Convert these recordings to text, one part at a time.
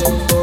Hey.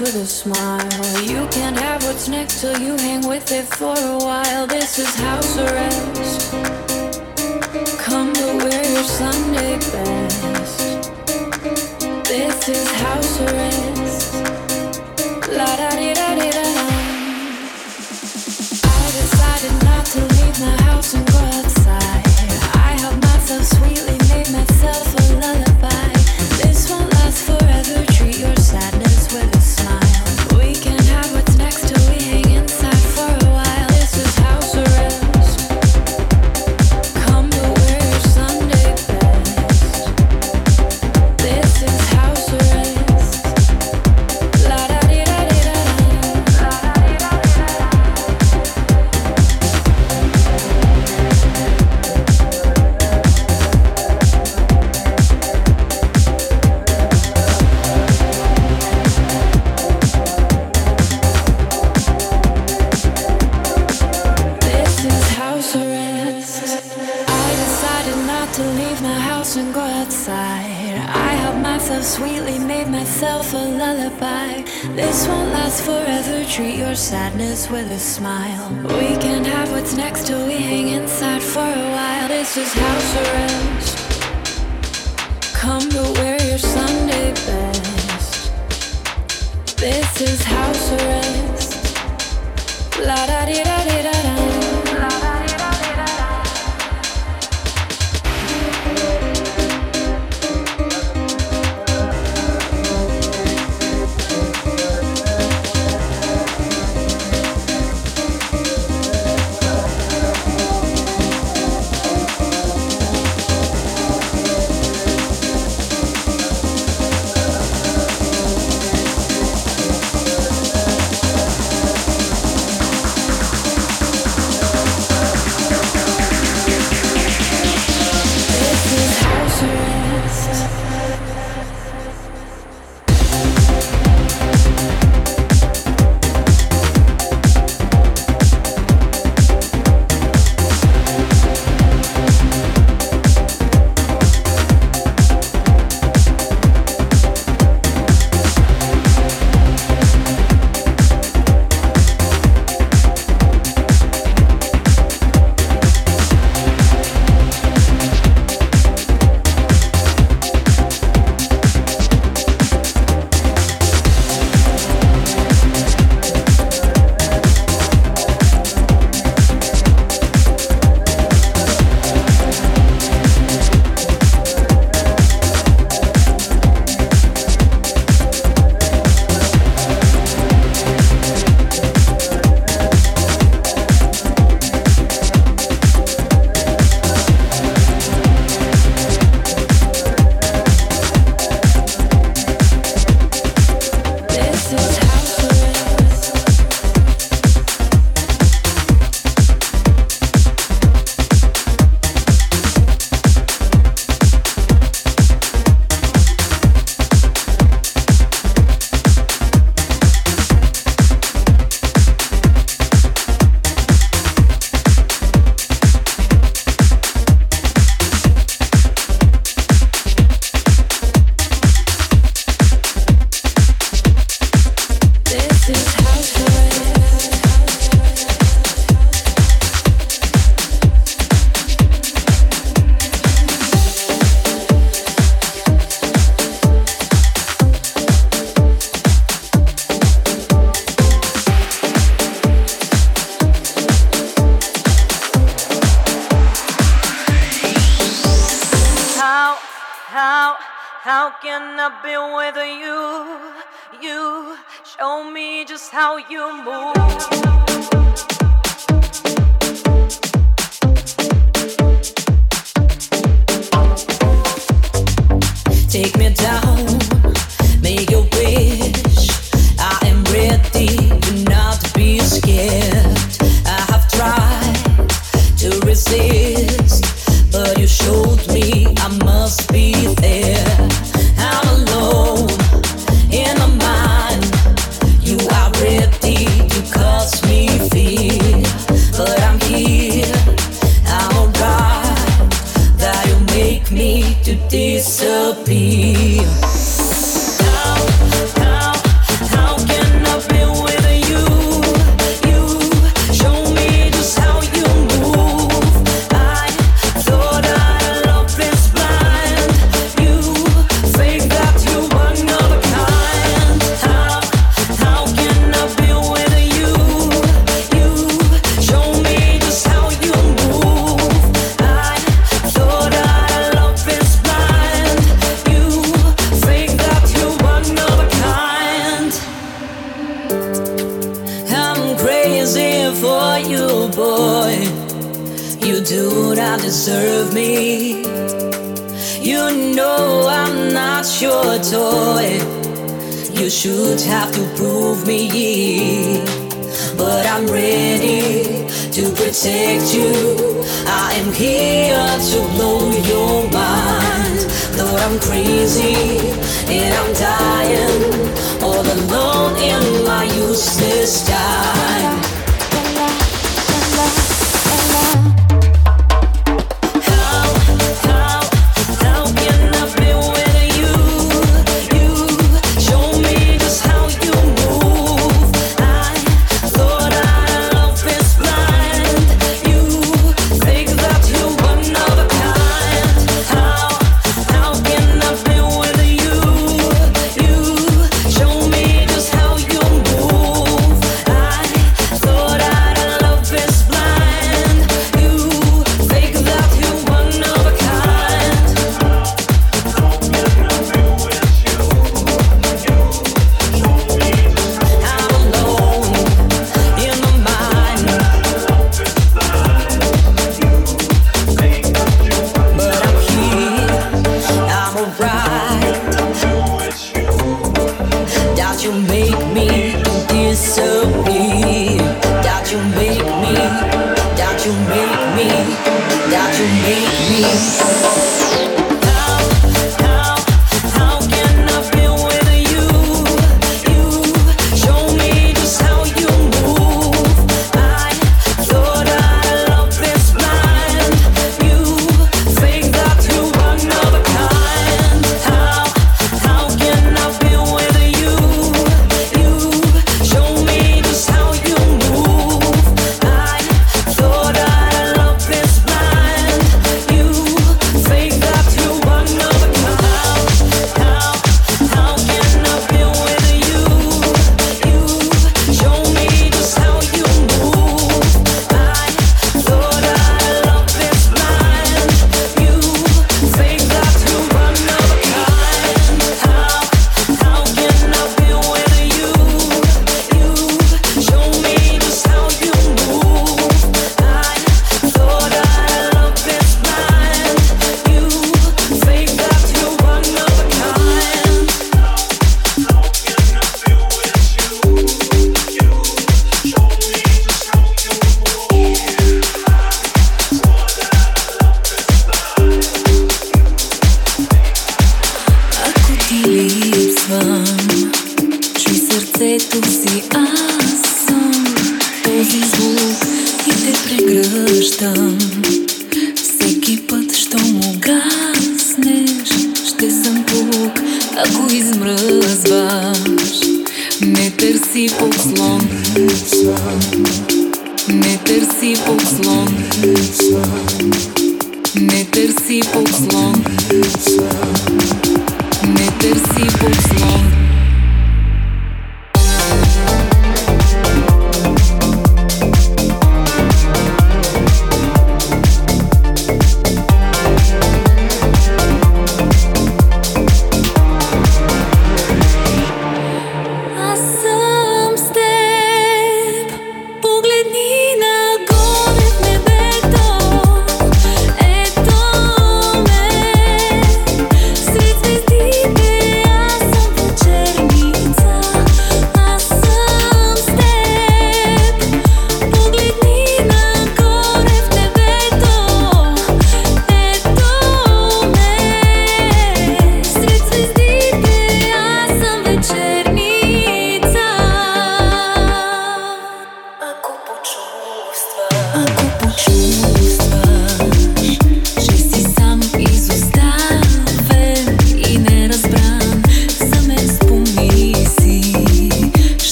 With a smile. me to disappear.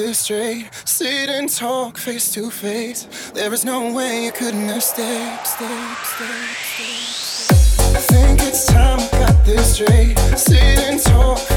this straight. Sit and talk face to face. There is no way you couldn't have stayed, stayed, stayed, stayed. I think it's time I got this straight. Sit and talk